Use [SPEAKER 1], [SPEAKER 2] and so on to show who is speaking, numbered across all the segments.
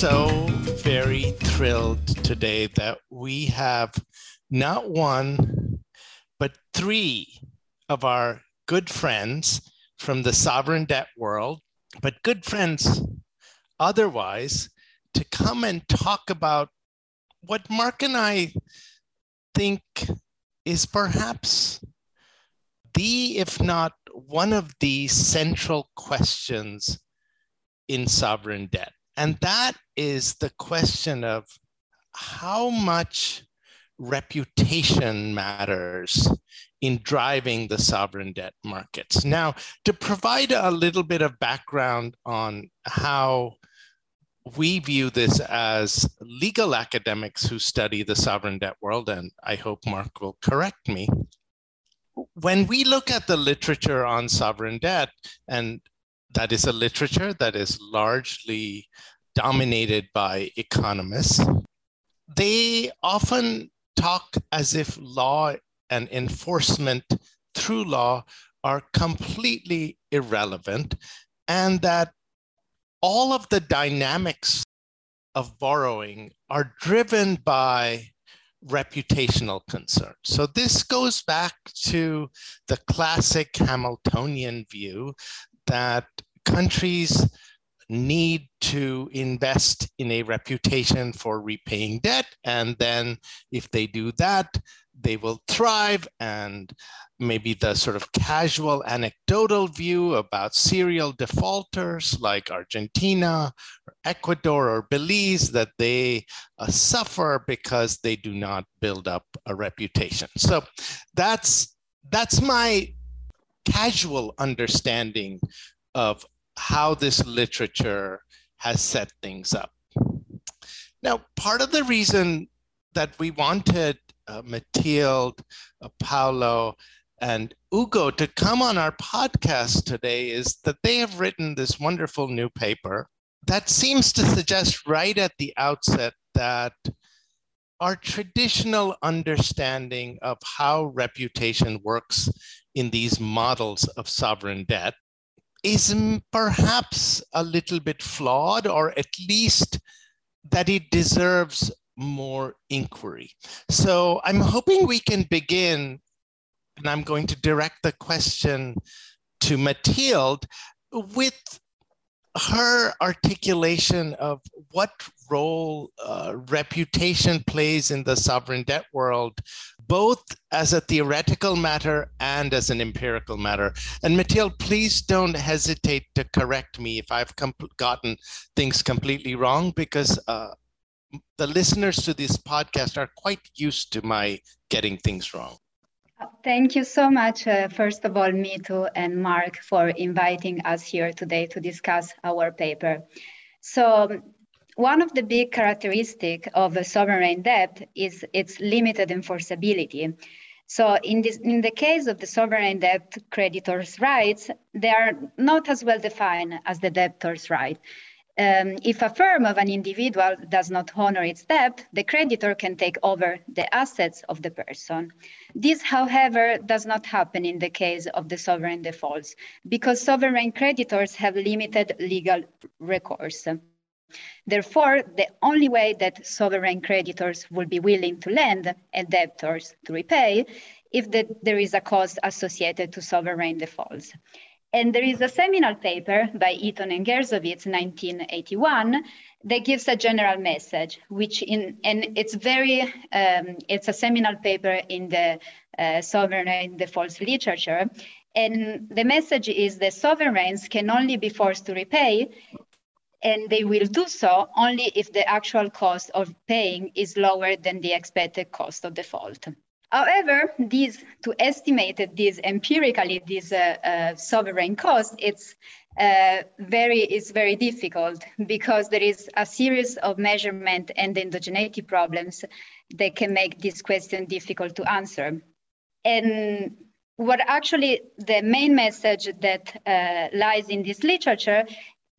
[SPEAKER 1] so very thrilled today that we have not one, but three of our good friends from the sovereign debt world, but good friends otherwise, to come and talk about what Mark and I think is perhaps the, if not one of the central questions in sovereign debt. And that is the question of how much reputation matters in driving the sovereign debt markets. Now, to provide a little bit of background on how we view this as legal academics who study the sovereign debt world, and I hope Mark will correct me. When we look at the literature on sovereign debt, and that is a literature that is largely dominated by economists. They often talk as if law and enforcement through law are completely irrelevant and that all of the dynamics of borrowing are driven by reputational concerns. So this goes back to the classic Hamiltonian view that countries need to invest in a reputation for repaying debt. And then if they do that, they will thrive. And maybe the sort of casual anecdotal view about serial defaulters like Argentina or Ecuador or Belize that they uh, suffer because they do not build up a reputation. So that's that's my casual understanding of how this literature has set things up. Now, part of the reason that we wanted uh, Mathilde, uh, Paolo, and Ugo to come on our podcast today is that they have written this wonderful new paper that seems to suggest right at the outset that our traditional understanding of how reputation works in these models of sovereign debt is perhaps a little bit flawed, or at least that it deserves more inquiry. So I'm hoping we can begin, and I'm going to direct the question to Mathilde with her articulation of what role uh, reputation plays in the sovereign debt world, both as a theoretical matter and as an empirical matter. And Mathilde, please don't hesitate to correct me if I've gotten things completely wrong, because uh, the listeners to this podcast are quite used to my getting things wrong.
[SPEAKER 2] Thank you so much, uh, first of all, Mitu and Mark, for inviting us here today to discuss our paper. So, one of the big characteristics of sovereign debt is its limited enforceability. So, in, this, in the case of the sovereign debt creditors' rights, they are not as well defined as the debtor's right. Um, if a firm of an individual does not honor its debt, the creditor can take over the assets of the person. This, however, does not happen in the case of the sovereign defaults because sovereign creditors have limited legal recourse. Therefore, the only way that sovereign creditors will be willing to lend and debtors to repay if the, there is a cost associated to sovereign defaults. And there is a seminal paper by Eaton and Gersovitz, 1981, that gives a general message, which in and it's very um, it's a seminal paper in the uh, sovereign defaults literature, and the message is that sovereigns can only be forced to repay, and they will do so only if the actual cost of paying is lower than the expected cost of default. However, these to estimate this empirically, this uh, uh, sovereign cost, it's uh, very is very difficult because there is a series of measurement and endogeneity problems that can make this question difficult to answer. And what actually the main message that uh, lies in this literature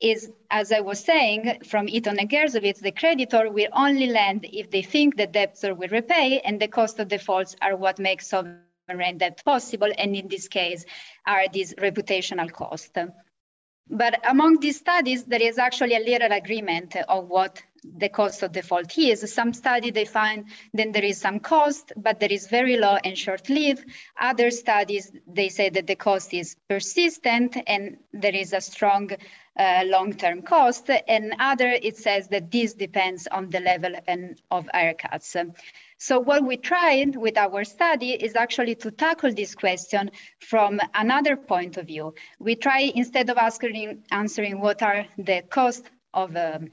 [SPEAKER 2] is, as I was saying, from Eaton and Gersovitz, the creditor will only lend if they think the debtor will repay, and the cost of defaults are what makes sovereign debt possible, and in this case, are these reputational costs. But among these studies, there is actually a little agreement of what the cost of default is. Some study they find then there is some cost, but there is very low and short-lived. Other studies they say that the cost is persistent and there is a strong long-term cost. And other it says that this depends on the level and of haircuts. So what we tried with our study is actually to tackle this question from another point of view. We try instead of asking, answering what are the costs of um,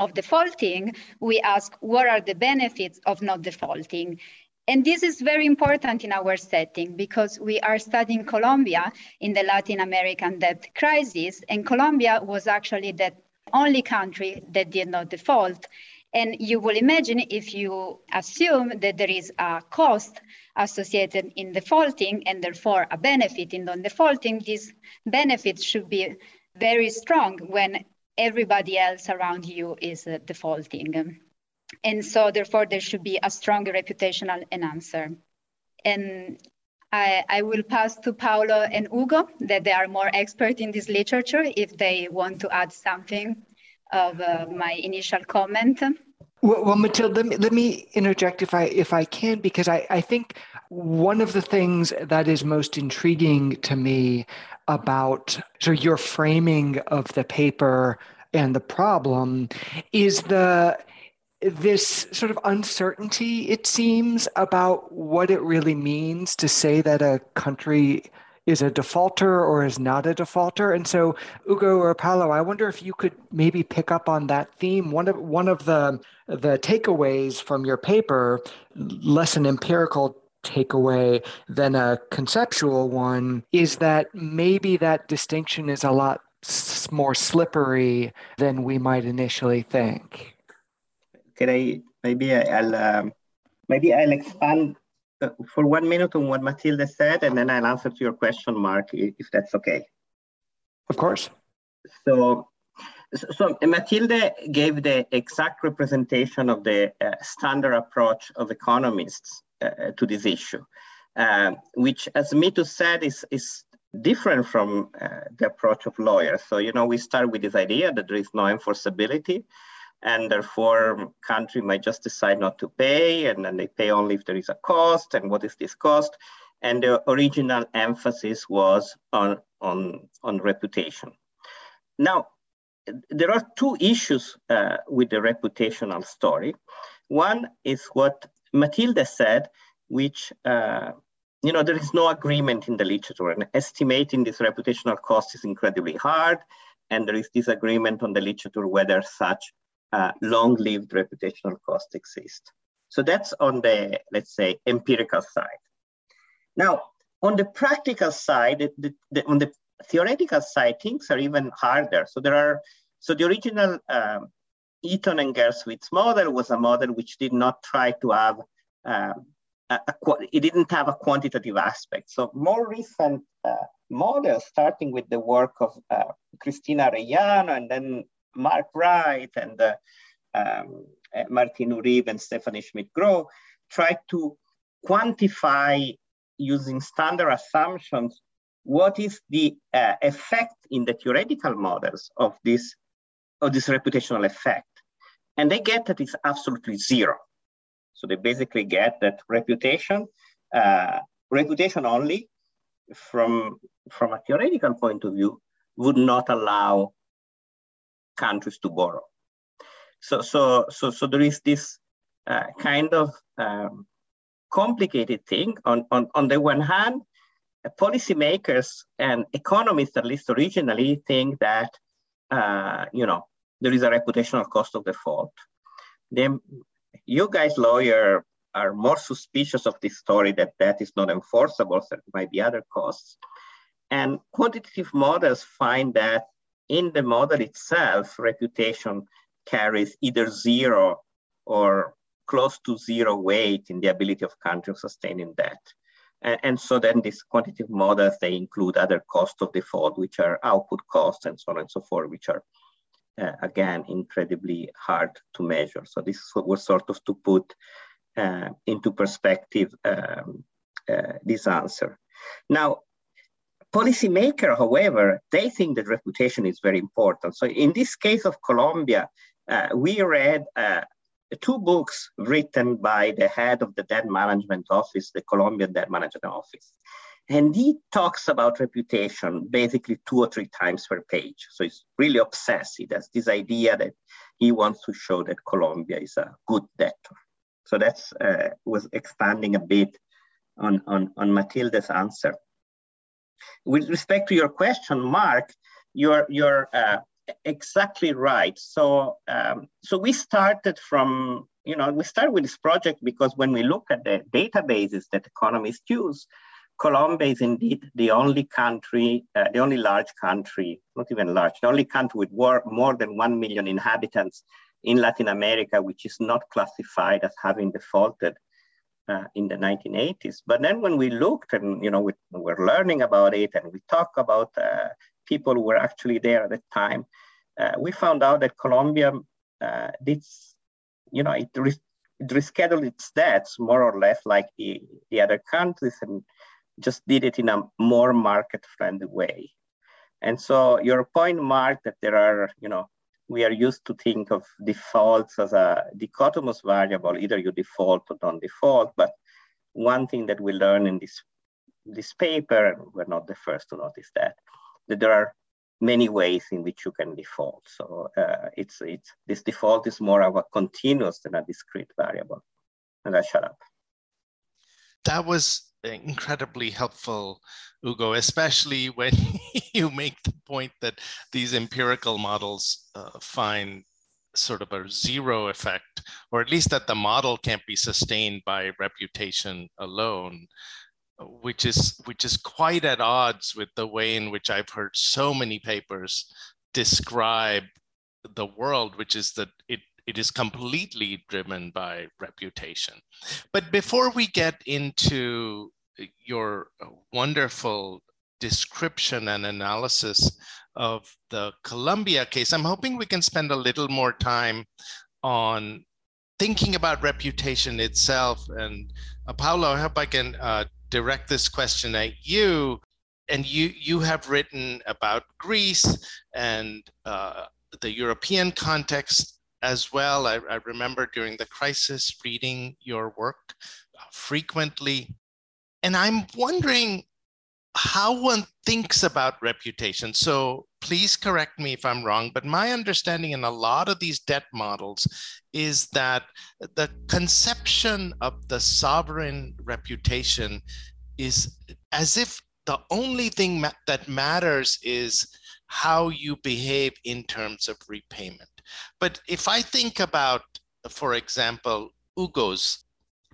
[SPEAKER 2] of defaulting, we ask what are the benefits of not defaulting. And this is very important in our setting because we are studying Colombia in the Latin American debt crisis, and Colombia was actually the only country that did not default. And you will imagine if you assume that there is a cost associated in defaulting and therefore a benefit in non-defaulting, this benefits should be very strong when everybody else around you is uh, defaulting. And so therefore there should be a stronger reputational enhancer. And I, I, will pass to Paolo and Ugo that they are more expert in this literature if they want to add something of uh, my initial comment.
[SPEAKER 3] Well, well Matilde, let me, let me interject if I if I can, because I, I think one of the things that is most intriguing to me about so your framing of the paper and the problem is the this sort of uncertainty it seems about what it really means to say that a country is a defaulter or is not a defaulter. And so, Ugo or Paolo, I wonder if you could maybe pick up on that theme. One of one of the the takeaways from your paper, less an empirical takeaway than a conceptual one, is that maybe that distinction is a lot more slippery than we might initially think.
[SPEAKER 4] Can I maybe I'll um, maybe I'll expand uh, for one minute on what Matilda said, and then I'll answer to your question, Mark, if that's okay.
[SPEAKER 3] Of course.
[SPEAKER 4] So, so Matilda gave the exact representation of the uh, standard approach of economists uh, to this issue, uh, which, as Mitu said, is, is different from uh, the approach of lawyers. So, you know, we start with this idea that there is no enforceability and therefore country might just decide not to pay and then they pay only if there is a cost and what is this cost? And the original emphasis was on on on reputation. Now there are two issues uh, with the reputational story. One is what Matilda said which uh, you know there is no agreement in the literature. And estimating this reputational cost is incredibly hard and there is disagreement on the literature whether such uh, long-lived reputational costs exist. So that's on the, let's say, empirical side. Now, on the practical side, the, the, on the theoretical side, things are even harder. So there are, so the original um, Eaton and Gersovitz model was a model which did not try to have, um, a, a, it didn't have a quantitative aspect. So more recent uh, models, starting with the work of uh, Cristina Arellano and then Mark Wright and uh, um, uh, Martin Uribe and Stephanie Schmitt-Grohé tried to quantify using standard assumptions what is the uh, effect in the theoretical models of this of this reputational effect. And they get that it's absolutely zero. So they basically get that reputation uh, reputation only from from a theoretical point of view would not allow countries to borrow. So, so, so, so there is this uh, kind of um, complicated thing. On, on, on the one hand, uh, policymakers and economists, at least originally, think that uh, you know there is a reputational cost of default. Then you guys, lawyer, are more suspicious of this story that that is not enforceable. So there might be other costs. And quantitative models find that in the model itself, reputation carries either zero or close to zero weight in the ability of countries sustaining debt. And, and, so then these quantitative models, they include other costs of default, which are output costs and so on and so forth, which are, uh, again, incredibly hard to measure. So this was sort of to put uh, into perspective um, uh, this answer. Now, Policymaker, however, they think that reputation is very important. So in this case of Colombia, uh, we read uh, two books written by the head of the debt management office, the Colombian debt management office. And he talks about reputation basically two or three times per page. So he's really obsessed. He has this idea that he wants to show that Colombia is a good debtor. So that's uh, was expanding a bit on, on, on Matilde's answer. With respect to your question, Mark, you're, you're uh, exactly right. So, um, so we started from, you know, we started with this project because when we look at the databases that economists use, Colombia is indeed the only country, uh, the only large country, not even large, the only country with more, more than 1 million inhabitants in Latin America, which is not classified as having defaulted uh, in the 1980s. But then when we looked and, you know, we, were learning about it and we talk about uh, people who were actually there at the time, uh, we found out that Colombia uh, did, you know, it, re it rescheduled its debts more or less like the, the other countries and just did it in a more market-friendly way. And so your point, Mark, that there are, you know, we are used to think of defaults as a dichotomous variable, either you default or don't default. But one thing that we learn in this, this paper, and we're not the first to notice that, that there are many ways in which you can default. So uh, it's, it's, this default is more of a continuous than a discrete variable. And I shut up.
[SPEAKER 1] That was incredibly helpful, Ugo, especially when you make the point that these empirical models uh, find sort of a zero effect, or at least that the model can't be sustained by reputation alone, which is which is quite at odds with the way in which I've heard so many papers describe the world, which is that it it is completely driven by reputation. But before we get into your wonderful description and analysis of the Colombia case, I'm hoping we can spend a little more time on thinking about reputation itself. And uh, Paolo, I hope I can uh, direct this question at you. And you, you have written about Greece and uh, the European context as well. I, I remember during the crisis reading your work frequently. And I'm wondering how one thinks about reputation. So please correct me if I'm wrong, but my understanding in a lot of these debt models is that the conception of the sovereign reputation is as if the only thing ma- that matters is how you behave in terms of repayment. But if I think about, for example, Ugo's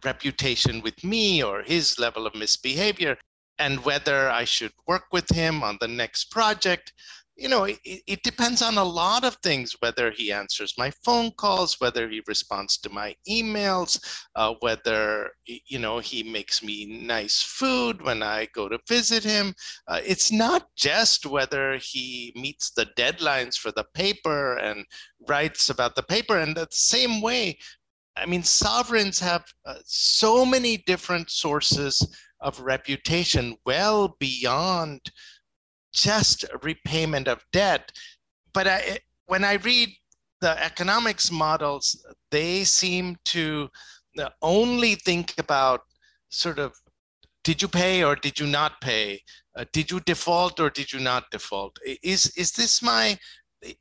[SPEAKER 1] reputation with me or his level of misbehavior, and whether I should work with him on the next project, you know, it, it, depends on a lot of things, whether he answers my phone calls, whether he responds to my emails, uh, whether, you know, he makes me nice food when I go to visit him. Uh, it's not just whether he meets the deadlines for the paper and writes about the paper. And the same way, I mean, sovereigns have uh, so many different sources of reputation well beyond just repayment of debt. But I, when I read the economics models, they seem to only think about sort of did you pay or did you not pay? Uh, did you default or did you not default? Is is this my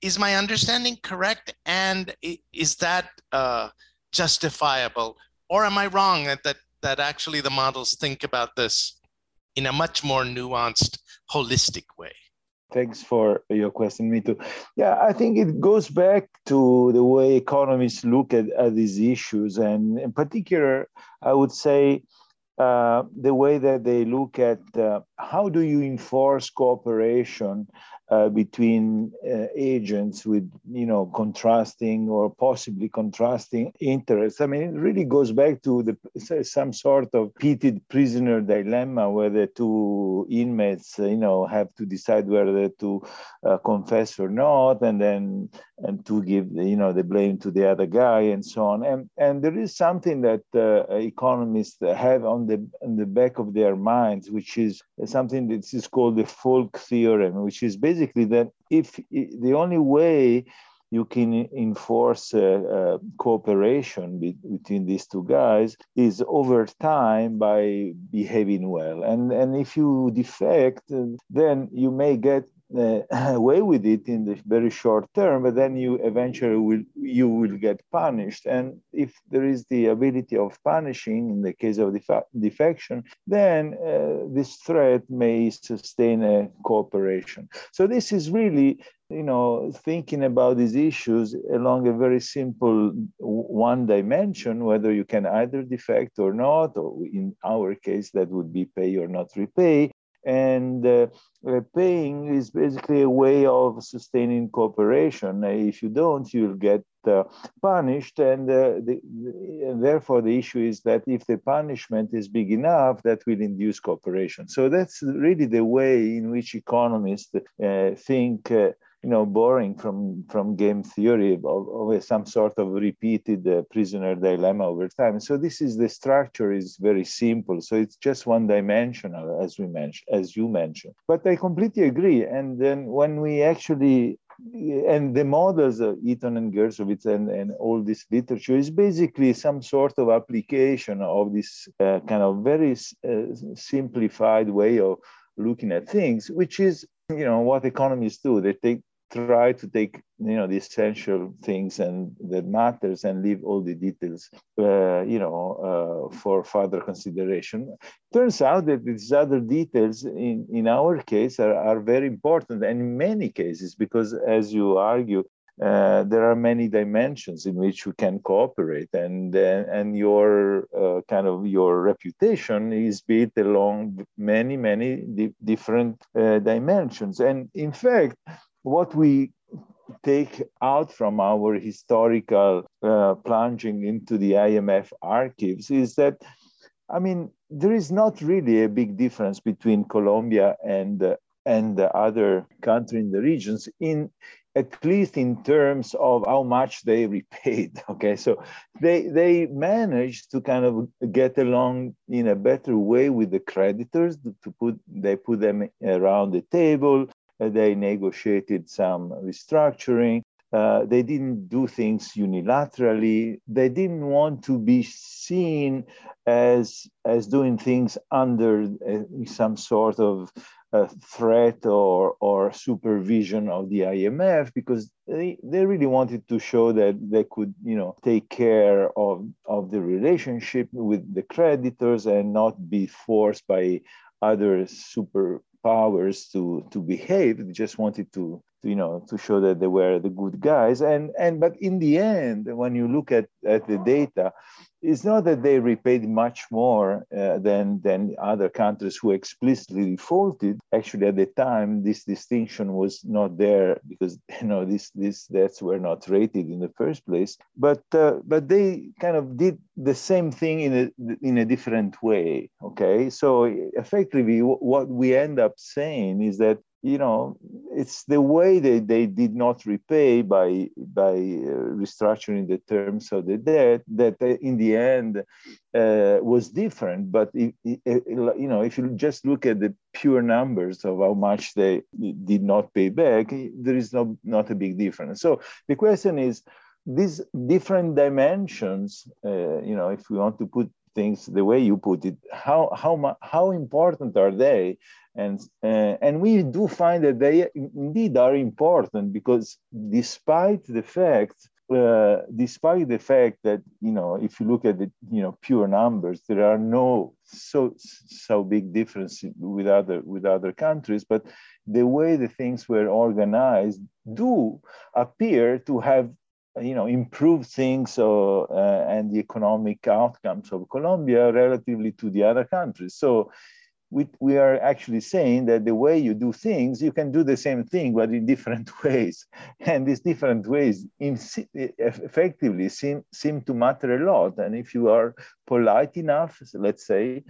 [SPEAKER 1] is my understanding correct? And is that uh, justifiable, or am I wrong that that that actually the models think about this in a much more nuanced, holistic way.
[SPEAKER 5] Thanks for your question, Mitu. Yeah, I think it goes back to the way economists look at, at these issues. And in particular, I would say uh, the way that they look at uh, how do you enforce cooperation uh, between uh, agents with you know contrasting or possibly contrasting interests. I mean, it really goes back to the some sort of repeated prisoner dilemma where the two inmates you know have to decide whether to uh, confess or not, and then and to give you know the blame to the other guy and so on. And and there is something that uh, economists have on the on the back of their minds, which is something that is called the Folk theorem, which is basically that if the only way you can enforce uh, uh, cooperation be- between these two guys is over time by behaving well. And, and if you defect, then you may get away with it in the very short term, but then you eventually will you will get punished. And if there is the ability of punishing in the case of def- defection, then uh, this threat may sustain a cooperation. So this is really you know thinking about these issues along a very simple one dimension whether you can either defect or not or in our case that would be pay or not repay and uh, uh, paying is basically a way of sustaining cooperation. if you don't, you'll get uh, punished, and, uh, the, and, therefore the issue is that if the punishment is big enough, that will induce cooperation. So that's really the way in which economists uh, think uh, you know, borrowing from from game theory of, some sort of repeated uh, prisoner dilemma over time. So this is the structure is very simple. So it's just one dimensional, as we mentioned, as you mentioned. But I completely agree. And then when we actually and the models of Eaton and Gersovitz and, and all this literature is basically some sort of application of this uh, kind of very uh, simplified way of looking at things, which is you know what economists do. They take try to take you know the essential things and that matters and leave all the details uh, you know uh, for further consideration. Turns out that these other details in, in our case are, are very important and in many cases because as you argue uh, there are many dimensions in which you can cooperate and uh, and your uh, kind of your reputation is built along many many di- different uh, dimensions. And in fact what we take out from our historical uh, plunging into the IMF archives is that, I mean, there is not really a big difference between Colombia and uh, and the other country in the regions in at least in terms of how much they repaid okay? So they they managed to kind of get along in a better way with the creditors to put they put them around the table they negotiated some restructuring. Uh, they didn't do things unilaterally. They didn't want to be seen as, as doing things under uh, some sort of uh, threat or, or supervision of the IMF because they, they really wanted to show that they could, you know, take care of, of the relationship with the creditors and not be forced by other super powers to to behave they just wanted to, you know to show that they were the good guys and and but in the end when you look at at the data it's not that they repaid much more uh, than than other countries who explicitly defaulted. Actually, at the time, this distinction was not there because you know these these debts were not rated in the first place. But uh, but they kind of did the same thing in a in a different way. Okay, so effectively, what we end up saying is that you know it's the way that they did not repay by by uh, restructuring the terms of the debt that uh, in the end uh, was different. But if, you know if you just look at the pure numbers of how much they did not pay back there is no not a big difference. So the question is these different dimensions uh, you know if we want to put things the way you put it how how how important are they? And uh, and we do find that they indeed are important because despite the fact uh, despite the fact that you know if you look at the you know pure numbers there are no so so big difference with other with other countries but the way the things were organized do appear to have you know, improve things uh, uh, and the economic outcomes of Colombia relatively to the other countries. So we, we are actually saying that the way you do things, you can do the same thing, but in different ways. And these different ways in, effectively seem, seem to matter a lot. And if you are polite enough, let's say,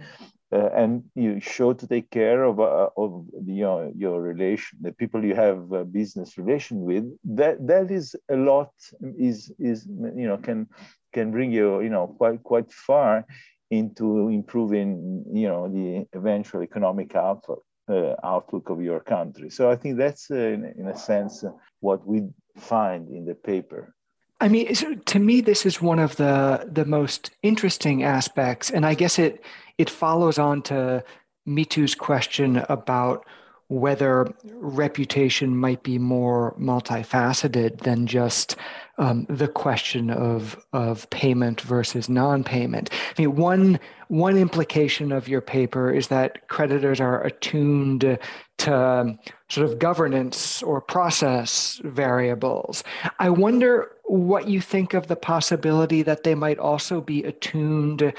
[SPEAKER 5] uh, and you show to take care of, uh, of the, your, your relation, the people you have a business relation with, that, that is a lot, is, is, you know, can, can bring you, you know, quite, quite far into improving, you know, the eventual economic outlook. uh, outlook of your country. So I think that's, uh, in, in, a sense, uh, what we find in the paper.
[SPEAKER 3] I mean, to me, this is one of the the most interesting aspects, and I guess it it follows on to Mitu's question about whether reputation might be more multifaceted than just um, the question of of payment versus non-payment. I mean, one one implication of your paper is that creditors are attuned to um, sort of governance or process variables. I wonder what you think of the possibility that they might also be attuned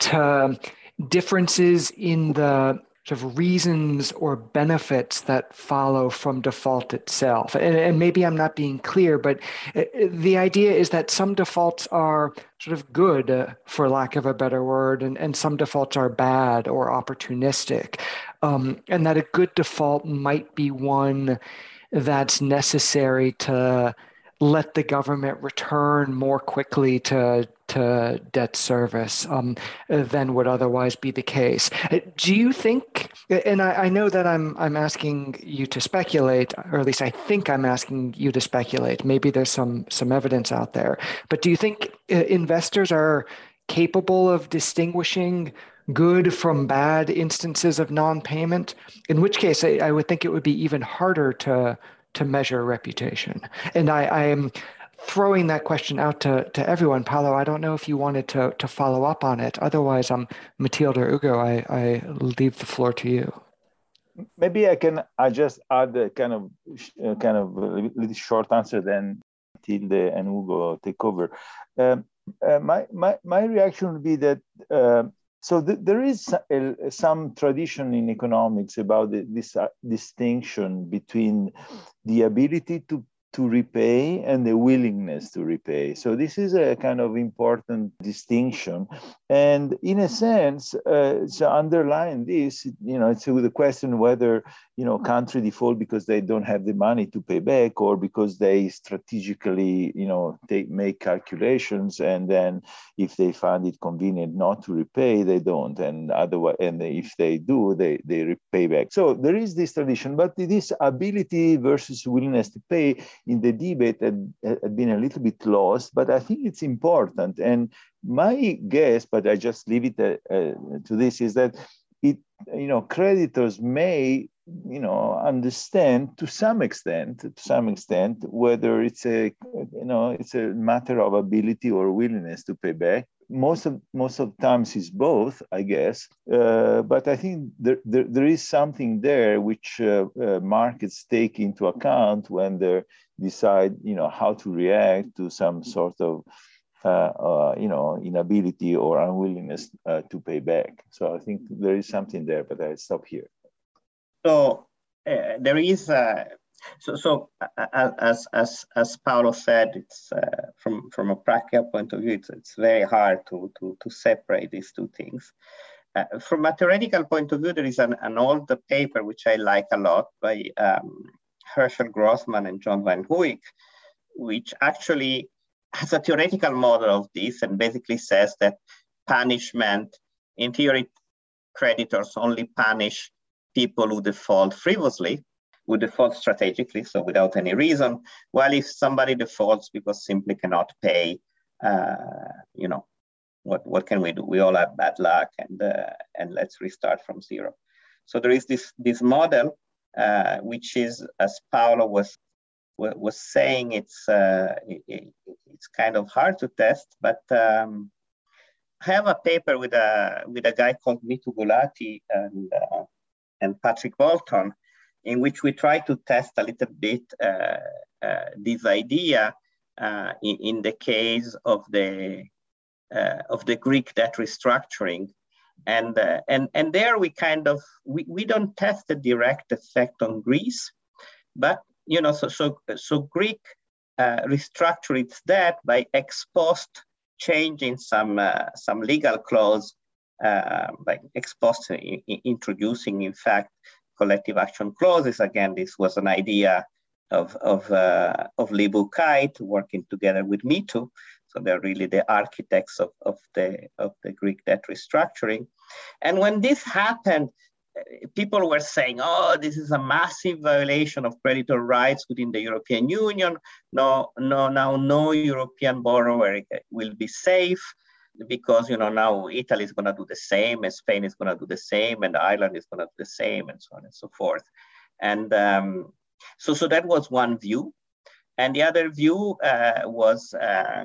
[SPEAKER 3] to differences in the sort of reasons or benefits that follow from default itself. And, and, maybe I'm not being clear, but uh, the idea is that some defaults are sort of good, uh, for lack of a better word, and, and some defaults are bad or opportunistic. Um, and that a good default might be one that's necessary to let the government return more quickly to to debt service um, than would otherwise be the case. Uh, do you think? And I, I, know that I'm I'm asking you to speculate, or at least I think I'm asking you to speculate. Maybe there's some some evidence out there, but do you think uh, investors are capable of distinguishing? good from bad instances of non-payment in which case I, I would think it would be even harder to to measure reputation. And I, I am throwing that question out to, to everyone. Paolo, I don't know if you wanted to, to follow up on it. Otherwise, um, Matilde or Ugo, I, I leave the floor to you.
[SPEAKER 5] Maybe I can I just add a kind of uh, kind of little short answer, then Matilde and Ugo take over. Um, uh, my, my, my reaction would be that uh, so th- there is a, some tradition in economics about the, this uh, distinction between the ability to to repay and the willingness to repay. So this is a kind of important distinction. And in a sense, uh, so underlying this, you know, it's the question whether, you know, country default because they don't have the money to pay back or because they strategically, you know, they make calculations and then if they find it convenient not to repay, they don't. And otherwise, and if they do, they, they repay back. So there is this tradition, but this ability versus willingness to pay in the debate had, had been a little bit lost, but I think it's important. And my guess, but I just leave it uh, uh, to this, is that it, you know, creditors may, you know, understand to some extent, to some extent, whether it's a, you know, it's a matter of ability or willingness to pay back most of most of the times is both, I guess. Uh, but I think there, there, there is something there which uh, uh, markets take into account when they decide, you know, how to react to some sort of, uh, uh, you know, inability or unwillingness uh, to pay back. So I think there is something there, but I stop here.
[SPEAKER 4] So there is so, so as as as Paolo said, it's uh, from from a practical point of view, it's, it's very hard to to to separate these two things. Uh, from a theoretical point of view, there is an, an old paper which I like a lot by um, Herschel Grossman and John Van Huyck, which actually has a theoretical model of this and basically says that punishment, in theory, creditors only punish people who default frivolously would default strategically, so without any reason. While if somebody defaults because simply cannot pay, uh, you know, what, what can we do? We all have bad luck and, uh, and let's restart from zero. So there is this, this model, uh, which is, as Paolo was, was saying, it's, uh, it, it's kind of hard to test, but um, I have a paper with a, with a guy called Mitu Gulati and, uh, and Patrick Bolton, in which we try to test a little bit uh, uh, this idea uh, in, in, the case of the of the Greek debt restructuring. And, and, and there we kind of, we, we don't test the direct effect on Greece, but you know, so, so, so Greek uh, restructured its debt by ex post changing some, uh, some legal clause, uh, by ex post introducing, in fact, collective action clauses. Again, this was an idea of, of, uh, of Lee Buchheit working together with Mitu. So they're really the architects of, of, the, of the Greek debt restructuring. And when this happened, people were saying, oh, this is a massive violation of creditor rights within the European Union. No, no, now no European borrower will be safe because you know now Italy is going to do the same, and Spain is going to do the same, and Ireland is going to do the same, and so on and so forth. And um, so, so that was one view, and the other view uh, was uh,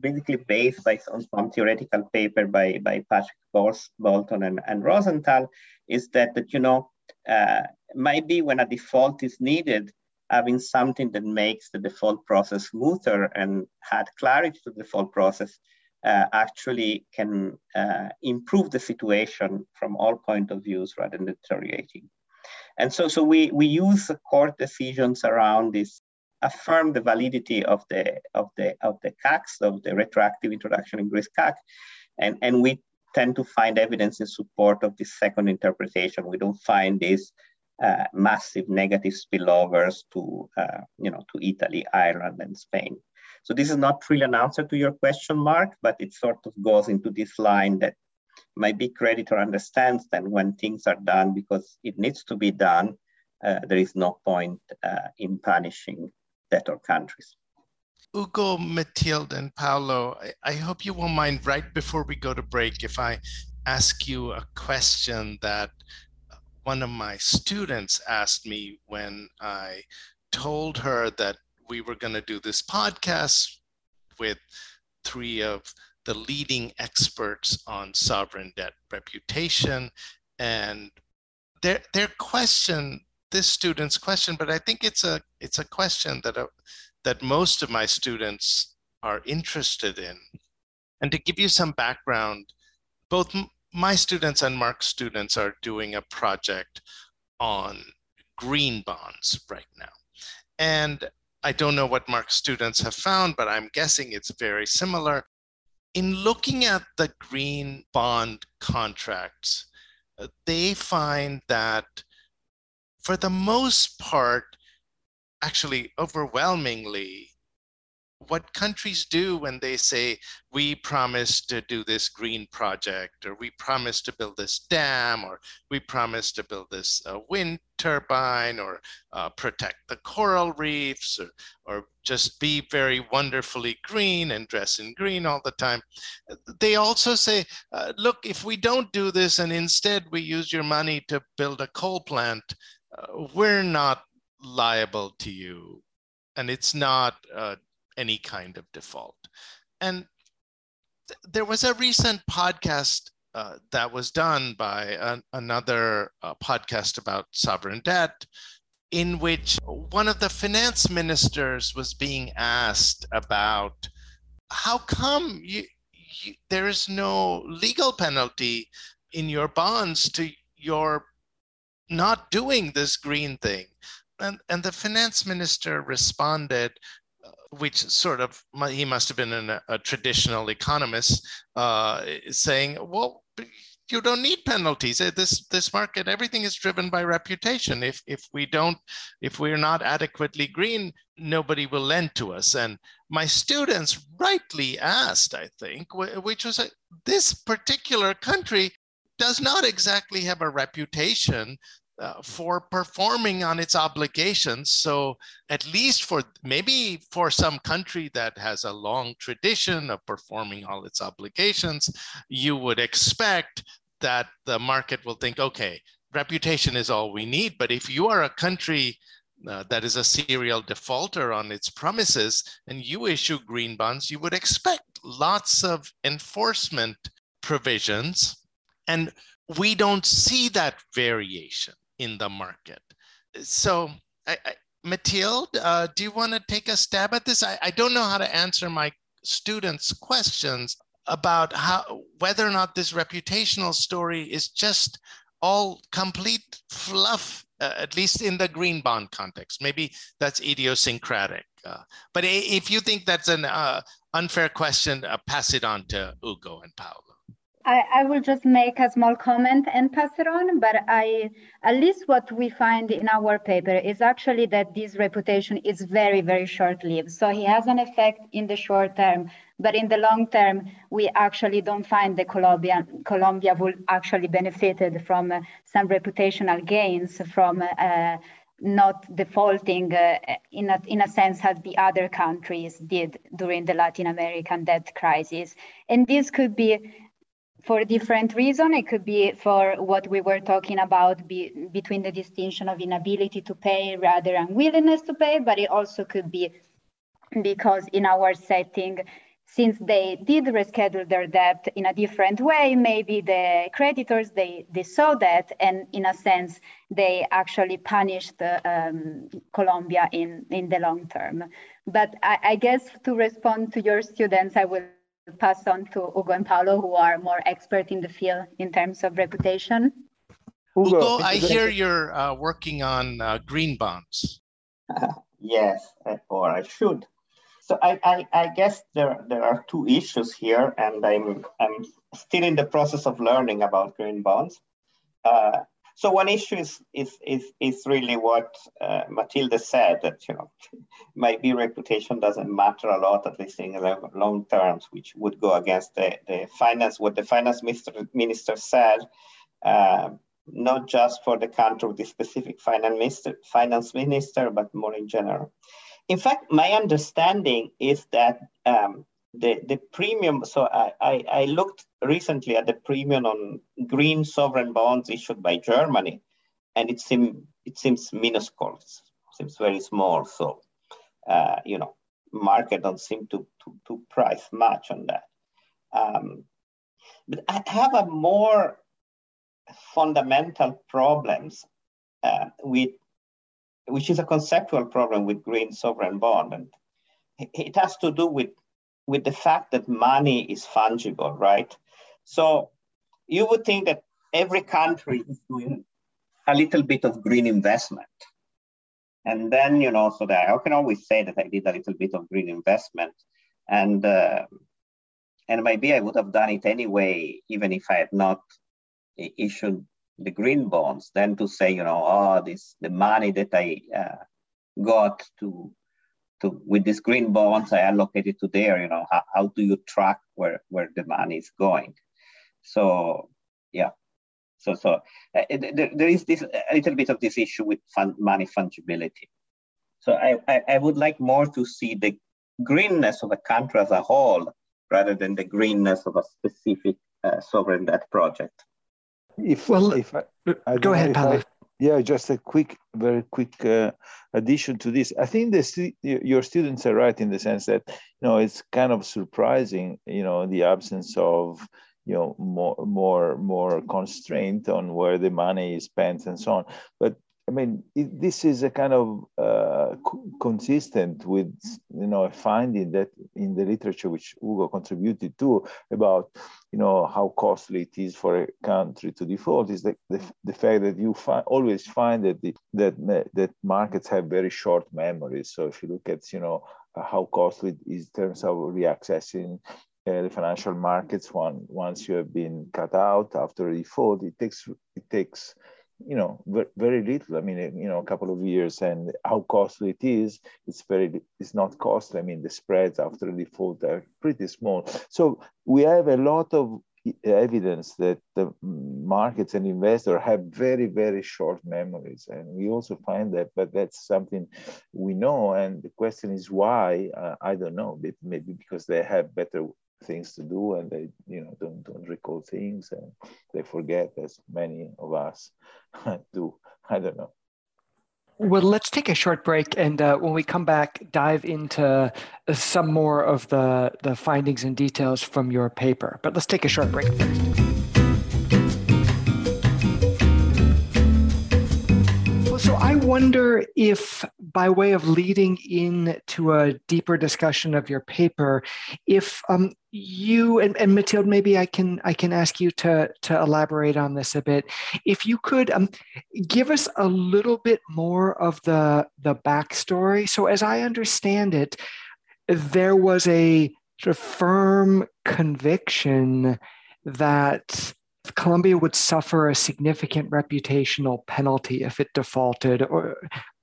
[SPEAKER 4] basically based by some, some, theoretical paper by by Patrick Bolton and, and Rosenthal, is that, that you know, uh, maybe when a default is needed, having something that makes the default process smoother and add clarity to the default process uh, actually can uh, improve the situation from all point of views rather than deteriorating. And so, so we, we use court decisions around this, affirm the validity of the, of the, of the CACs, of the retroactive introduction in Greece CAC, and, and we tend to find evidence in support of this second interpretation. We don't find these uh, massive negative spillovers to, uh, you know, to Italy, Ireland, and Spain. So this is not really an answer to your question, Mark, but it sort of goes into this line that my big creditor understands that when things are done because it needs to be done, uh, there is no point uh, in punishing debtor countries.
[SPEAKER 1] Ugo, Matilde, and Paolo, I, I hope you won't mind right before we go to break if I ask you a question that one of my students asked me when I told her that we were going to do this podcast with three of the leading experts on sovereign debt reputation. And their, their question, this student's question, but I think it's a, it's a question that a, that most of my students are interested in. And to give you some background, both my students and Mark's students are doing a project on green bonds right now. And I don't know what Mark's students have found, but I'm guessing it's very similar. In looking at the green bond contracts, uh, they find that for the most part, actually overwhelmingly what countries do when they say we promise to do this green project or we promise to build this dam or we promise to build this uh, wind turbine or uh, protect the coral reefs or, or just be very wonderfully green and dress in green all the time. They also say uh, look if we don't do this and instead we use your money to build a coal plant uh, we're not liable to you. And it's not uh, any kind of default. And th- there was a recent podcast uh, that was done by an, another uh, podcast about sovereign debt, in which one of the finance ministers was being asked about how come you, you, there is no legal penalty in your bonds to your not doing this green thing. And, and the finance minister responded, which sort of, he must have been an, a traditional economist, uh, saying, well, you don't need penalties. Uh, this this market, everything is driven by reputation. If if we don't, if we're not adequately green, nobody will lend to us. And my students rightly asked, I think, which was a, this particular country does not exactly have a reputation uh, for performing on its obligations. So, at least for maybe for some country that has a long tradition of performing all its obligations, you would expect that the market will think, okay, reputation is all we need. But if you are a country uh, that is a serial defaulter on its promises and you issue green bonds, you would expect lots of enforcement provisions. And we don't see that variation in the market. So, I, I, Mathilde, uh, do you want to take a stab at this? I, I don't know how to answer my students' questions about how whether or not this reputational story is just all complete fluff, uh, at least in the green bond context. Maybe that's idiosyncratic. Uh, but if you think that's an uh, unfair question, uh, pass it on to Ugo and Paolo.
[SPEAKER 2] I, I will just make a small comment and pass it on, but I at least what we find in our paper is actually that this reputation is very, very short-lived. So he has an effect in the short term, But in the long term, we actually don't find that Colombia, Colombia will actually benefited from uh, some reputational gains from uh, not defaulting uh, in, a, in a sense as the other countries did during the Latin American debt crisis. And this could be for a different reason. It could be for what we were talking about be, between the distinction of inability to pay rather than willingness to pay, but it also could be because in our setting, since they did reschedule their debt in a different way, maybe the creditors, they, they saw that and in a sense, they actually punished um, Colombia in, in the long term. But I, I guess to respond to your students, I will pass on to Ugo and Paolo, who are more expert in the field in terms of reputation.
[SPEAKER 1] Ugo, Ugo I hear you're uh, working on uh, green bonds.
[SPEAKER 4] yes, or I should. So I, I, I, guess there, there are two issues here, and I'm, I'm still in the process of learning about green bonds. Uh, so one issue is is is, is really what uh, Matilde said that you know maybe reputation doesn't matter a lot at least in the long terms, which would go against the, the finance what the finance minister minister said. Uh, not just for the country with the specific finance minister, finance minister, but more in general. In fact, my understanding is that um, the, the premium, so I, I, I, looked recently at the premium on green sovereign bonds issued by Germany, and it, seem, it seems minuscule, seems very small. So, uh, you know, market don't seem to, to, to price much on that. Um, but I have a more fundamental problems uh, with, which is a conceptual problem with green sovereign bond. And it has to do with with the fact that money is fungible, right? So you would think that every country is doing a little bit of green investment. And then, you know, so that I can always say that I did a little bit of green investment. And, uh, and maybe I would have done it anyway, even if I had not issued the green bonds, then to say, you know, oh, this the money that I uh, got to to with these green bonds I allocated to there, you know, how, how do you track where, where the money is going? So yeah, so so uh, there, there is this a little bit of this issue with fund, money fungibility. So I, I, I would like more to see the greenness of a country as a whole rather than the greenness of a specific uh, sovereign debt project.
[SPEAKER 3] If well, if I, I go ahead, Paolo.
[SPEAKER 5] Yeah, just a quick, very quick uh, addition to this. I think the your students are right in the sense that you know it's kind of surprising, you know, the absence of you know more more more constraint on where the money is spent and so on. But I mean, it, this is a kind of uh, consistent with you know a finding that in the literature which Ugo contributed to about you know how costly it is for a country to default is the, the, the fact that you find, always find that the, that that markets have very short memories. So if you look at you know how costly it is in terms of reaccessing uh, the financial markets one once you have been cut out after a default, it takes it takes you know very little. I mean you know a couple of years and how costly it is it's very it's not costly. I mean the spreads after default are pretty small. So we have a lot of evidence that the markets and investors have very very short memories and we also find that but that's something we know. And the question is why? Uh, i don't know. Maybe because they have better things to do and they you know don't don't recall things and they forget as many of us do. I don't know.
[SPEAKER 3] Well let's take a short break and uh, when we come back dive into some more of the the findings and details from your paper. But let's take a short break first wonder if, by way of leading in to a deeper discussion of your paper, if um, you and, and Mathilde, maybe I can I can ask you to to elaborate on this a bit. If you could um, give us a little bit more of the the backstory. So, as I understand it, there was a sort of firm conviction that Colombia would suffer a significant reputational penalty if it defaulted, or,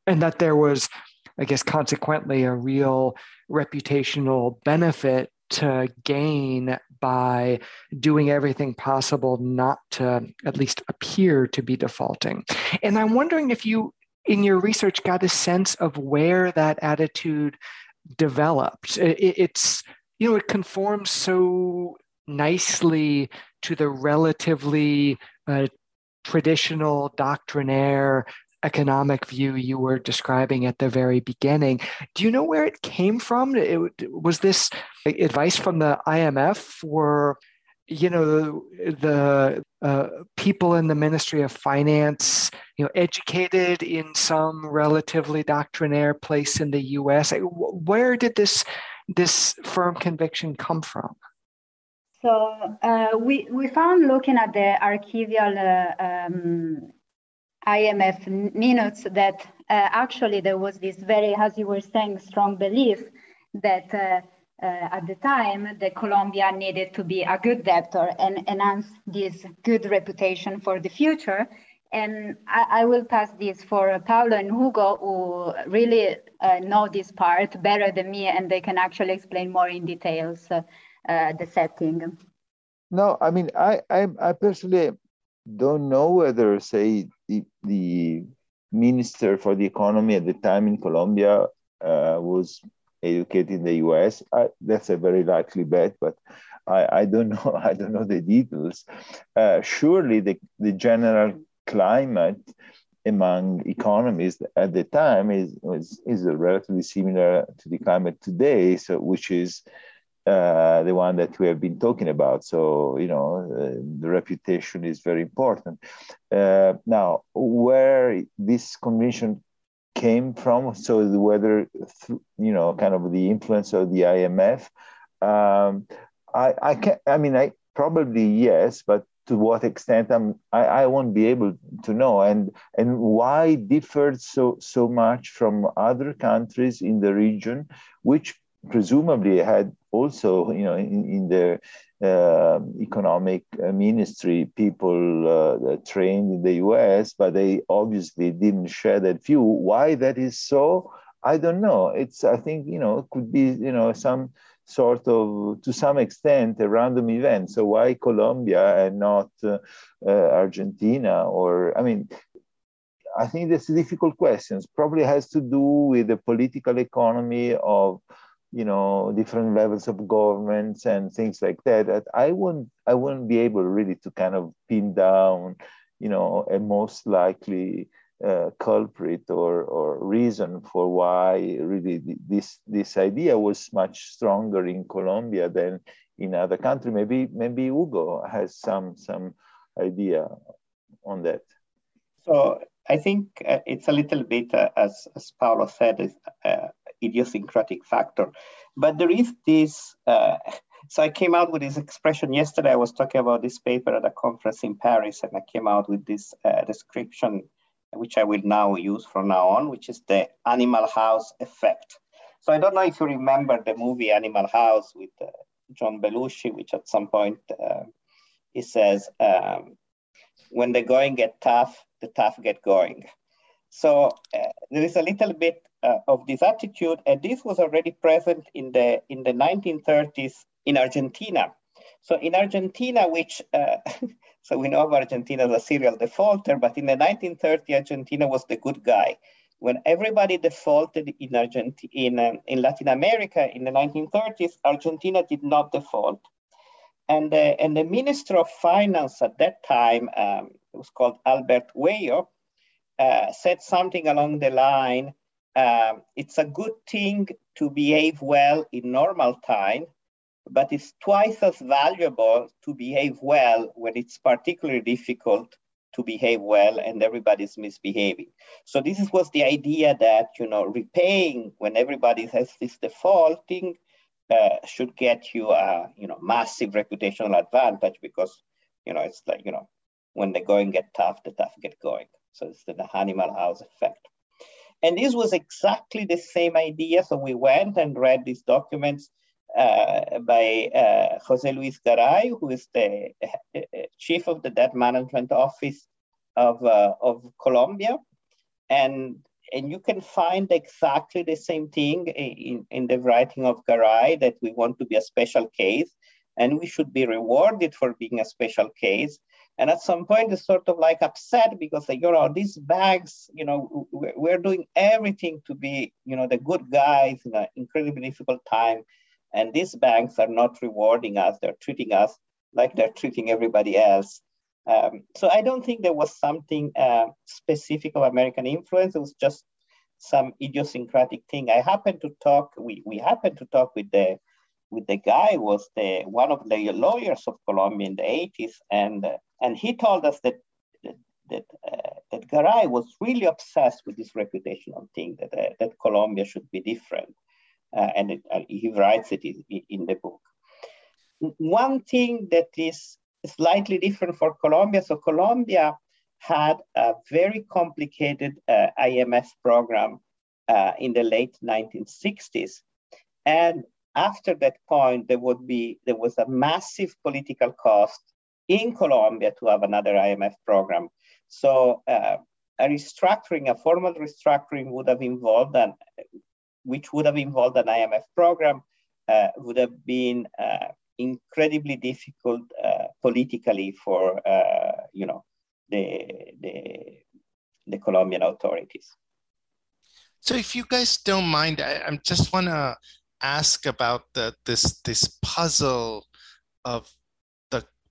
[SPEAKER 3] and that there was, I guess, consequently a real reputational benefit to gain by doing everything possible not to at least appear to be defaulting. And I'm wondering if you, in your research, got a sense of where that attitude developed. It's, you know, it conforms so nicely to the relatively uh, traditional doctrinaire economic view you were describing at the very beginning. Do you know where it came from? It, was this advice from the IMF for, you know, the, the uh, people in the Ministry of Finance, you know, educated in some relatively doctrinaire place in the U.S. Where did this this firm conviction come from?
[SPEAKER 2] So uh, we we found looking at the archival uh, um, IMF minutes that uh, actually there was this very, as you were saying, strong belief that uh, uh, at the time the Colombia needed to be a good debtor and enhance this good reputation for the future. And I, I will pass this for Paolo and Ugo, who really uh, know this part better than me, and they can actually explain more in details the setting.
[SPEAKER 5] No, I mean, I, I, I personally don't know whether, say, the, the minister for the economy at the time in Colombia uh, was educated in the US. I, that's a very likely bet, but I, I don't know. I don't know the details. Uh, surely, the, the general climate among economists at the time is, is, is relatively similar to the climate today, so which is uh, the one that we have been talking about. So, you know, uh, the reputation is very important. Uh, now, where this convention came from, so whether, you know, kind of the influence of the IMF, um, I, I can I mean, I probably yes, but to what extent I'm, I, I won't be able to know and and why differed so so much from other countries in the region which presumably had also, you know, in, in the uh, economic uh, ministry, people uh, trained in the U.S., but they obviously didn't share that view. Why that is so, I don't know. It's I think you know could be you know some sort of to some extent a random event. So why Colombia and not uh, uh, Argentina or I mean I think that's a difficult question. Probably has to do with the political economy of you know different levels of governments and things like that that i wouldn't i wouldn't be able really to kind of pin down you know a most likely uh, culprit or or reason for why really this this idea was much stronger in colombia than in other countries maybe maybe ugo has some some idea on that.
[SPEAKER 4] So i think uh, it's a little bit uh, as as paolo said uh, idiosyncratic factor. But there is this, uh, so I came out with this expression yesterday. I was talking about this paper at a conference in Paris, and I came out with this uh, description, which I will now use from now on, which is the animal house effect. So I don't know if you remember the movie Animal House with uh, John Belushi, which at some point uh, he says, um, when the going get tough, the tough get going. So uh, there is a little bit uh, of this attitude, and this was already present in the in the 1930s in Argentina. So in Argentina, which uh, so we know of Argentina as a serial defaulter, but in the 1930s, Argentina was the good guy. When everybody defaulted in Argentina, in, um, in Latin America in the 1930s, Argentina did not default. And, uh, and the Minister of Finance at that time, um, it was called Albert Hueyo, uh, said something along the line um, it's a good thing to behave well in normal time, but it's twice as valuable to behave well when it's particularly difficult to behave well and everybody's misbehaving. So this was the idea that, you know, repaying when everybody has this defaulting uh, should get you a, you know, massive reputational advantage because, you know, it's like, you know, when the going get tough, the tough get going. So it's the animal house effect. And this was exactly the same idea. So we went and read these documents uh, by uh, Jose Luis Garay, who is the uh, chief of the debt management office of, uh, of Colombia. And and you can find exactly the same thing in, in the writing of Garay that we want to be a special case and we should be rewarded for being a special case. And at some point, it's sort of like upset because you know these bags, you know, we're doing everything to be, you know, the good guys in an incredibly difficult time, and these banks are not rewarding us. They're treating us like they're treating everybody else. Um, so I don't think there was something uh, specific of American influence. It was just some idiosyncratic thing. I happened to talk. We we happened to talk with the with the guy was the one of the lawyers of Colombia in the 80s, and uh, and he told us that that uh, that Garay was really obsessed with this reputational thing that uh, that Colombia should be different, uh, and it, uh, he writes it in, in the book. One thing that is slightly different for Colombia. So Colombia had a very complicated uh, IMF program uh, in the late 1960s. And after that point, there would be there was a massive political cost in Colombia to have another IMF program. So uh, a restructuring, a formal restructuring would have involved an, which would have involved an IMF program, uh, would have been uh, incredibly difficult uh, politically for uh, you know the, the the Colombian authorities.
[SPEAKER 1] So, if you guys don't mind, I, I just want to ask about the this this puzzle of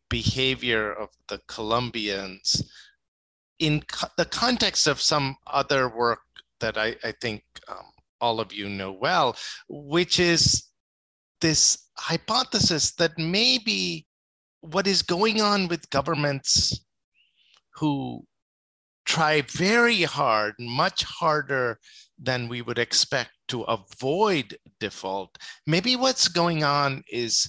[SPEAKER 1] behavior of the Colombians in co- the context of some other work that I, I think um, all of you know well, which is this hypothesis that maybe what is going on with governments who try very hard, much harder than we would expect to avoid default. Maybe what's going on is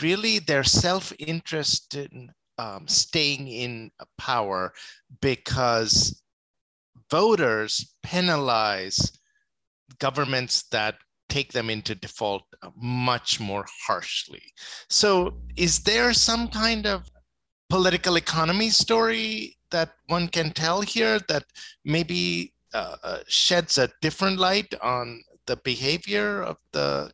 [SPEAKER 1] really their self interest in um, staying in power because voters penalize governments that take them into default much more harshly. So, is there some kind of political economy story that one can tell here that maybe uh, uh, sheds a different light on the behavior of the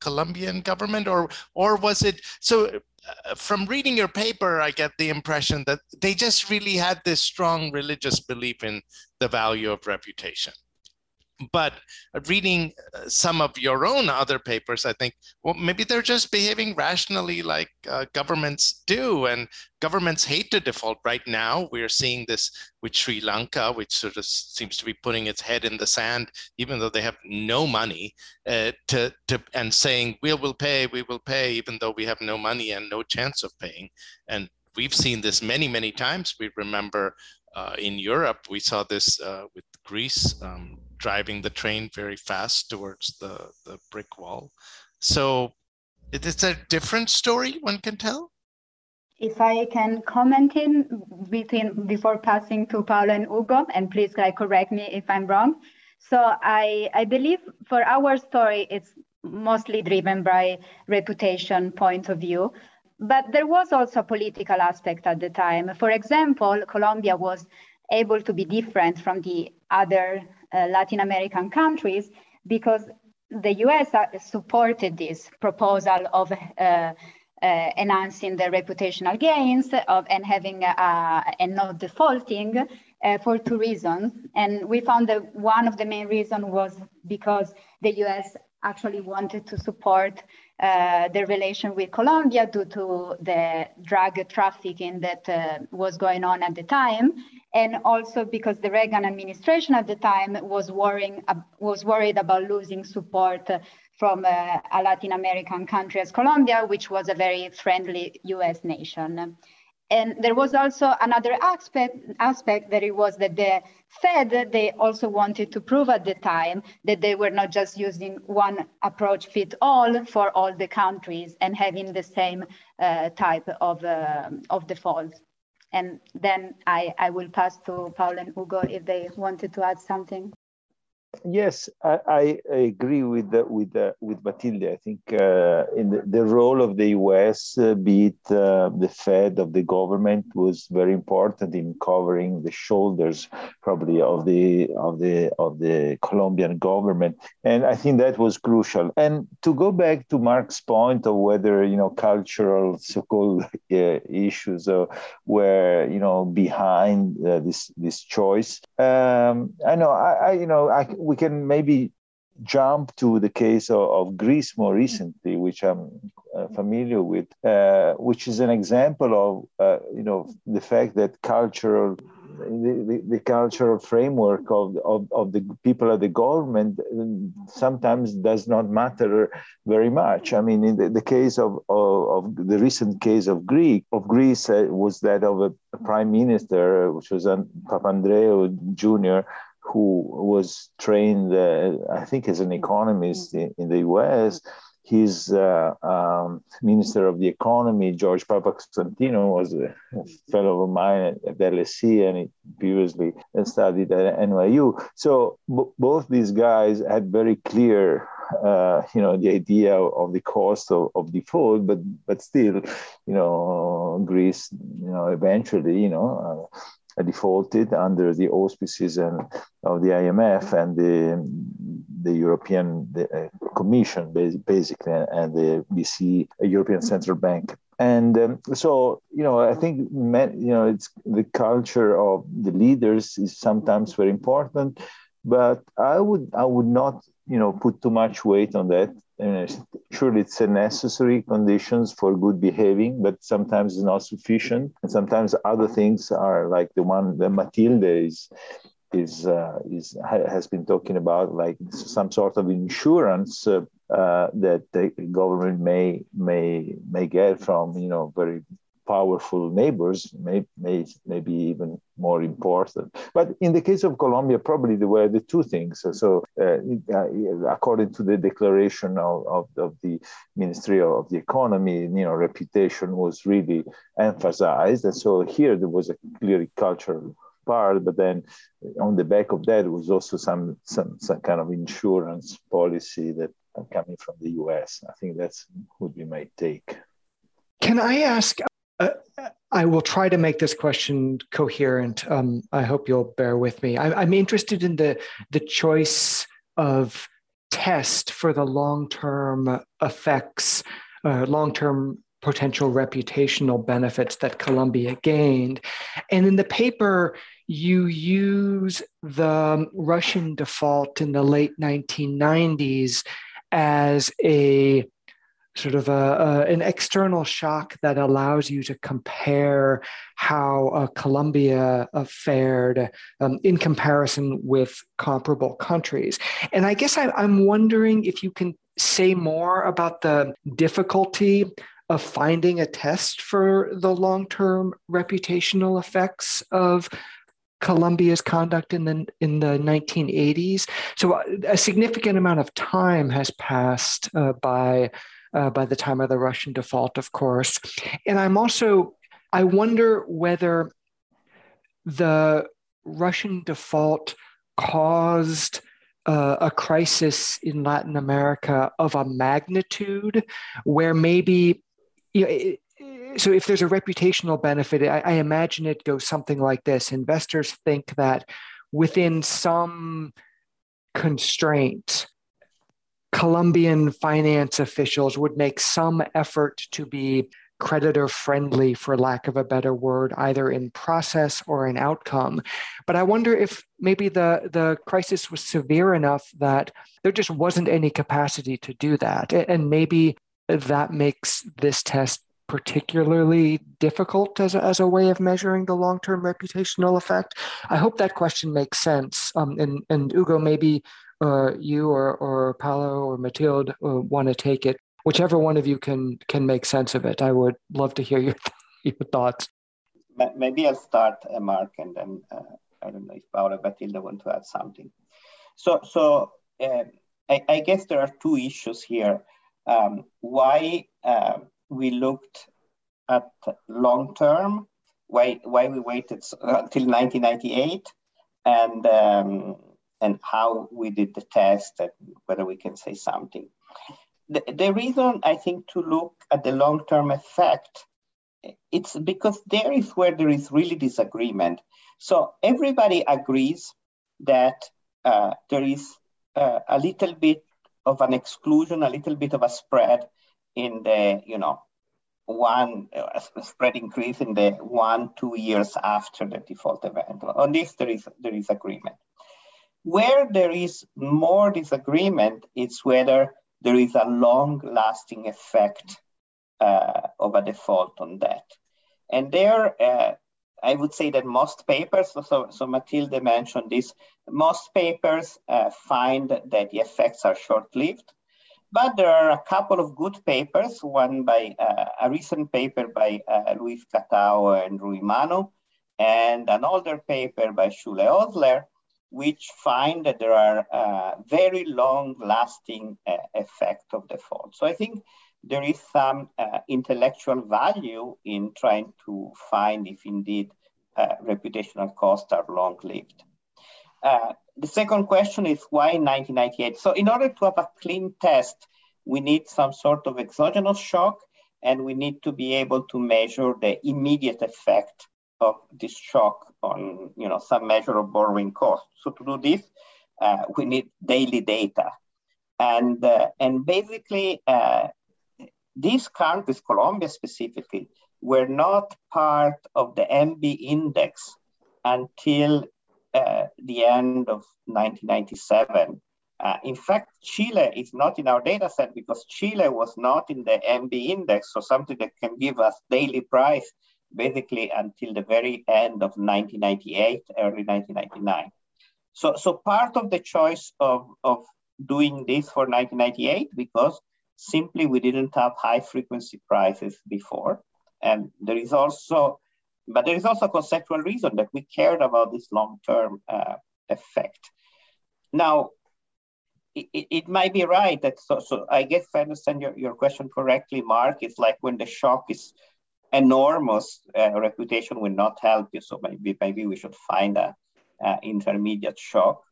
[SPEAKER 1] Colombian government, or or was it so? Uh, from reading your paper, I get the impression that they just really had this strong religious belief in the value of reputation but reading uh, some of your own other papers i think well maybe they're just behaving rationally like uh, governments do and governments hate to default. Right now we're seeing this with sri lanka which sort of seems to be putting its head in the sand even though they have no money uh, to, to and saying we will pay we will pay even though we have no money and no chance of paying. And we've seen this many many times. We remember uh, in Europe, we saw this uh, with Greece um, driving the train very fast towards the, the brick wall. So it's a different story one can tell.
[SPEAKER 2] If I can comment in between before passing to Paolo and Ugo, and please like, correct me if I'm wrong. So I, I believe for our story, it's mostly driven by reputation point of view. But there was also a political aspect at the time. For example, Colombia was able to be different from the other uh, Latin American countries because the US supported this proposal of uh, uh, enhancing the reputational gains of and having uh, and not defaulting uh, for two reasons. And we found that one of the main reasons was because the US actually wanted to support uh, the relation with Colombia due to the drug trafficking that uh, was going on at the time, and also because the Reagan administration at the time was worrying uh, was worried about losing support from uh, a Latin American country as Colombia, which was a very friendly U.S. nation. And there was also another aspect, aspect that it was that the Fed, they also wanted to prove at the time that they were not just using one approach fit all for all the countries and having the same uh, type of, uh, of default. And then I, I will pass to Paul and Ugo if they wanted to add something.
[SPEAKER 5] Yes, I, I, agree with with with Matilde. I think uh, in the, the, role of the U.S., uh, be it uh, the Fed of the government, was very important in covering the shoulders, probably of the of the of the Colombian government, and I think that was crucial. And to go back to Mark's point of whether you know cultural so-called uh, issues were you know behind uh, this this choice, um, I know I, I you know I we can maybe jump to the case of, of Greece more recently, which I'm uh, familiar with, uh, which is an example of uh, you know the fact that cultural. The, the, the, cultural framework of, of, of the people of the government sometimes does not matter very much. I mean, in the, the case of, of, of, the recent case of Greek of Greece uh, was that of a prime minister, which was Papandreou Jr., who was trained, uh, I think, as an economist in, in the US. His uh, um, Minister of the Economy, George Papaconstantinou, was a fellow of mine at LSE and he previously studied at NYU. So b- both these guys had very clear uh, you know the idea of the cost of, of default but but still you know greece you know eventually you know uh, defaulted under the auspices and of the IMF and the, the European the, uh, Commission, basically, and the BC, European Central Bank. And um, so, you know, I think, you know, it's the culture of the leaders is sometimes very important, but I would, I would not, you know, put too much weight on that surely it's a necessary conditions for good behaving, but sometimes it's not sufficient. And sometimes other things are like the one that Matilde is is uh, is has been talking about, like some sort of insurance uh, uh, that the government may may may get from you know very powerful neighbors may, may, may be even more important. But in the case of Colombia, probably there were the two things. So, uh, uh, according to the declaration of, of, of, the Ministry of the Economy, you know, reputation was really emphasized. And so here there was a clearly cultural part, but then on the back of that was also some, some, some kind of insurance policy that coming from the US. I think that's would be my take.
[SPEAKER 3] Can I ask uh, I will try to make this question coherent. Um, I hope you'll bear with me. I, am interested in the the choice of test for the long term effects, uh, long term potential reputational benefits that Colombia gained, and in the paper you use the Russian default in the late 1990s as a sort of a, a, an external shock that allows you to compare how uh, Colombia uh, fared um, in comparison with comparable countries. And I guess I, I'm wondering if you can say more about the difficulty of finding a test for the long term reputational effects of Colombia's conduct in the in the 1980s. So uh, a significant amount of time has passed uh, by uh, by the time of the Russian default, of course. And I'm also, I wonder whether the Russian default caused uh, a crisis in Latin America of a magnitude where maybe, you know, it, so if there's a reputational benefit, I, I imagine it goes something like this. Investors think that within some constraint, Colombian finance officials would make some effort to be creditor friendly, for lack of a better word, either in process or in outcome. But I wonder if maybe the, the crisis was severe enough that there just wasn't any capacity to do that. And maybe that makes this test particularly difficult as a, as a way of measuring the long term reputational effect. I hope that question makes sense. Um, and, and Ugo, maybe uh, you or, or Paolo or Matilde uh, want to take it, whichever one of you can can make sense of it. I would love to hear your, your thoughts.
[SPEAKER 4] Maybe I'll start, uh, Mark, and then uh, I don't know if Paolo or Matilde want to add something. So, so uh, I, I, guess there are two issues here. Um, why we looked at long term, why, why we waited until 1998, and um, and how we did the test and whether we can say something. The, the reason I think to look at the long-term effect, it's because there is where there is really disagreement. So everybody agrees that uh, there is uh, a little bit of an exclusion, a little bit of a spread in the, you know, one uh, spread increase in the one, two years after the default event. On this, there is, there is agreement. Where there is more disagreement, it's whether there is a long lasting effect uh, of a default on that. And there, uh, I would say that most papers, so, so Matilde mentioned this, most papers uh, find that the effects are short-lived, but there are a couple of good papers, one by uh, a recent paper by uh, Luis Catao and Rui Mano, and an older paper by Sule Ozler, which find that there are uh, very long-lasting uh, effect of default. So I think there is some uh, intellectual value in trying to find if indeed uh, reputational costs are long-lived. Uh, the second question is why 1998? So in order to have a clean test, we need some sort of exogenous shock and we need to be able to measure the immediate effect of this shock on you know, some measure of borrowing costs. So to do this, uh, we need daily data. And, uh, and basically, uh, these countries, Colombia specifically, were not part of the EMBI index until uh, the end of 1997. Uh, in fact, Chile is not in our data set because Chile was not in the EMBI index, so something that can give us daily price basically until the very end of 1998, early 1999. So, so part of the choice of, of doing this for 1998 because simply we didn't have high frequency prices before. And there is also, but there is also a conceptual reason that we cared about this long-term uh, effect. Now, it, it, might be right that, so, so I guess if I understand your, your question correctly, Mark, it's like when the shock is enormous, uh, reputation will not help you. So maybe, maybe we should find a, a intermediate shock.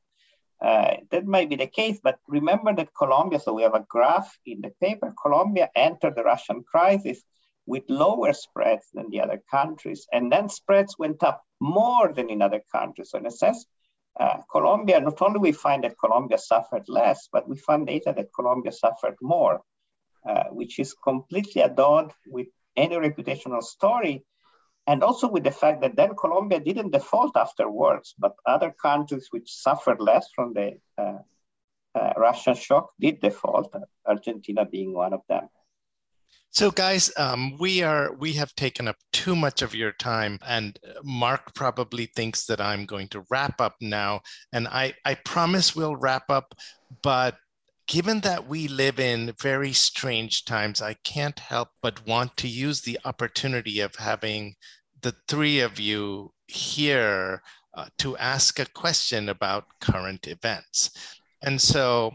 [SPEAKER 4] Uh, that might be the case, but remember that Colombia, so we have a graph in the paper, Colombia entered the Russian crisis with lower spreads than the other countries. And then spreads went up more than in other countries. So in a sense, uh, Colombia, not only we find that Colombia suffered less, but we find data that Colombia suffered more, uh, which is completely at odds with any reputational story. And also with the fact that then Colombia didn't default afterwards, but other countries which suffered less from the uh, uh Russian shock did default, Argentina being one of them.
[SPEAKER 1] So, guys, um, we are we have taken up too much of your time, and Mark probably thinks that I'm going to wrap up now, and I I promise we'll wrap up. But given that we live in very strange times, I can't help but want to use the opportunity of having the three of you here uh, to ask a question about current events. And so,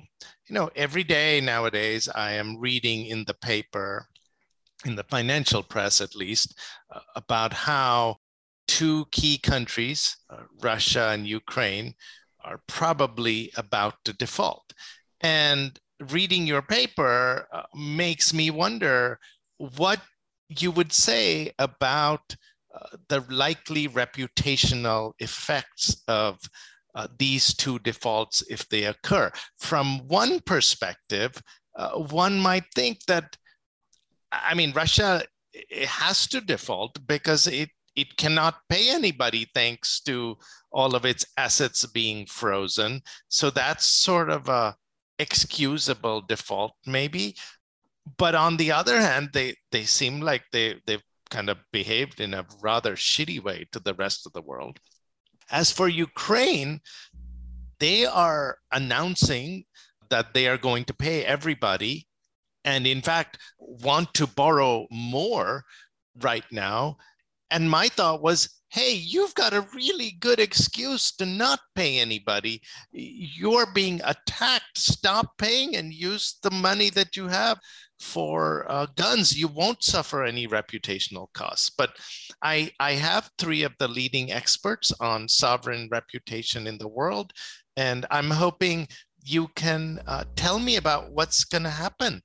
[SPEAKER 1] you know, every day nowadays, I am reading in the paper in the financial press at least, uh, about how two key countries, uh, Russia and Ukraine, are probably about to default. And reading your paper uh, makes me wonder what you would say about uh, the likely reputational effects of uh, these two defaults if they occur. From one perspective, uh, one might think that I mean, Russia has to default because it it cannot pay anybody thanks to all of its assets being frozen. So that's sort of a excusable default, maybe. But on the other hand, they they seem like they they've kind of behaved in a rather shitty way to the rest of the world. As for Ukraine, they are announcing that they are going to pay everybody and in fact want to borrow more right now. And my thought was, hey, you've got a really good excuse to not pay anybody. You're being attacked. Stop paying and use the money that you have for uh, guns. You won't suffer any reputational costs. But I, I have three of the leading experts on sovereign reputation in the world And I'm hoping you can uh, tell me about what's going to happen.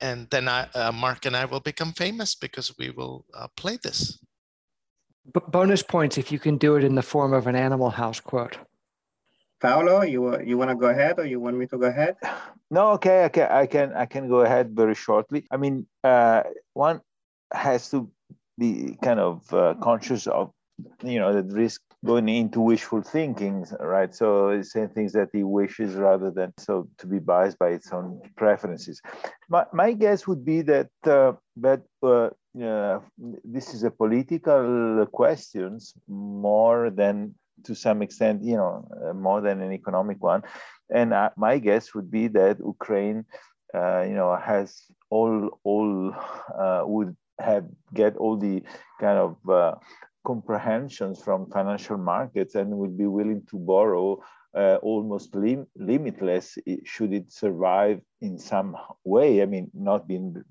[SPEAKER 1] And then I, uh, Mark and I will become famous because we will uh, play this.
[SPEAKER 3] B- bonus points if you can do it in the form of an Animal House quote.
[SPEAKER 4] Paolo, you you want to go ahead, or you want me to go ahead?
[SPEAKER 5] No, okay, I can, I can, I can go ahead very shortly. I mean, uh, one has to be kind of uh, conscious of, you know, the risk going into wishful thinking, right? So saying things that he wishes rather than so to be biased by its own preferences. My, my guess would be that uh, that uh, uh, this is a political questions more than to some extent, you know, uh, more than an economic one. And uh, my guess would be that Ukraine, uh, you know, has all all would have get all the kind of uh, comprehensions from financial markets and would be willing to borrow uh, almost lim- limitless should it survive in some way. I mean, not being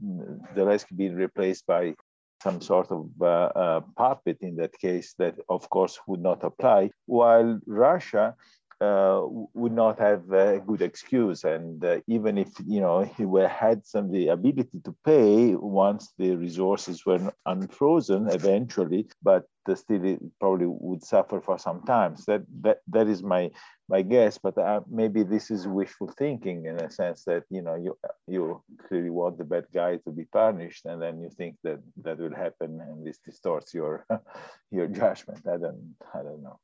[SPEAKER 5] the risk being replaced by some sort of uh, uh, puppet in that case that of course would not apply while russia uh, would not have a good excuse. And uh, even if you know he were, had some the ability to pay once the resources were unfrozen eventually, but still probably would suffer for some time. So that that that is my my guess. But uh, maybe this is wishful thinking in a sense that you know you you clearly want the bad guy to be punished, and then you think that that will happen, and this distorts your your judgment. I don't I don't know.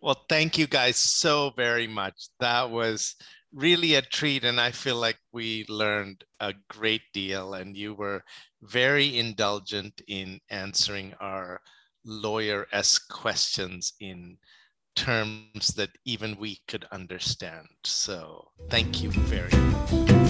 [SPEAKER 1] Well, thank you guys so very much. That was really a treat. And I feel like we learned a great deal. And you were very indulgent in answering our lawyer esque questions in terms that even we could understand. So thank you very much.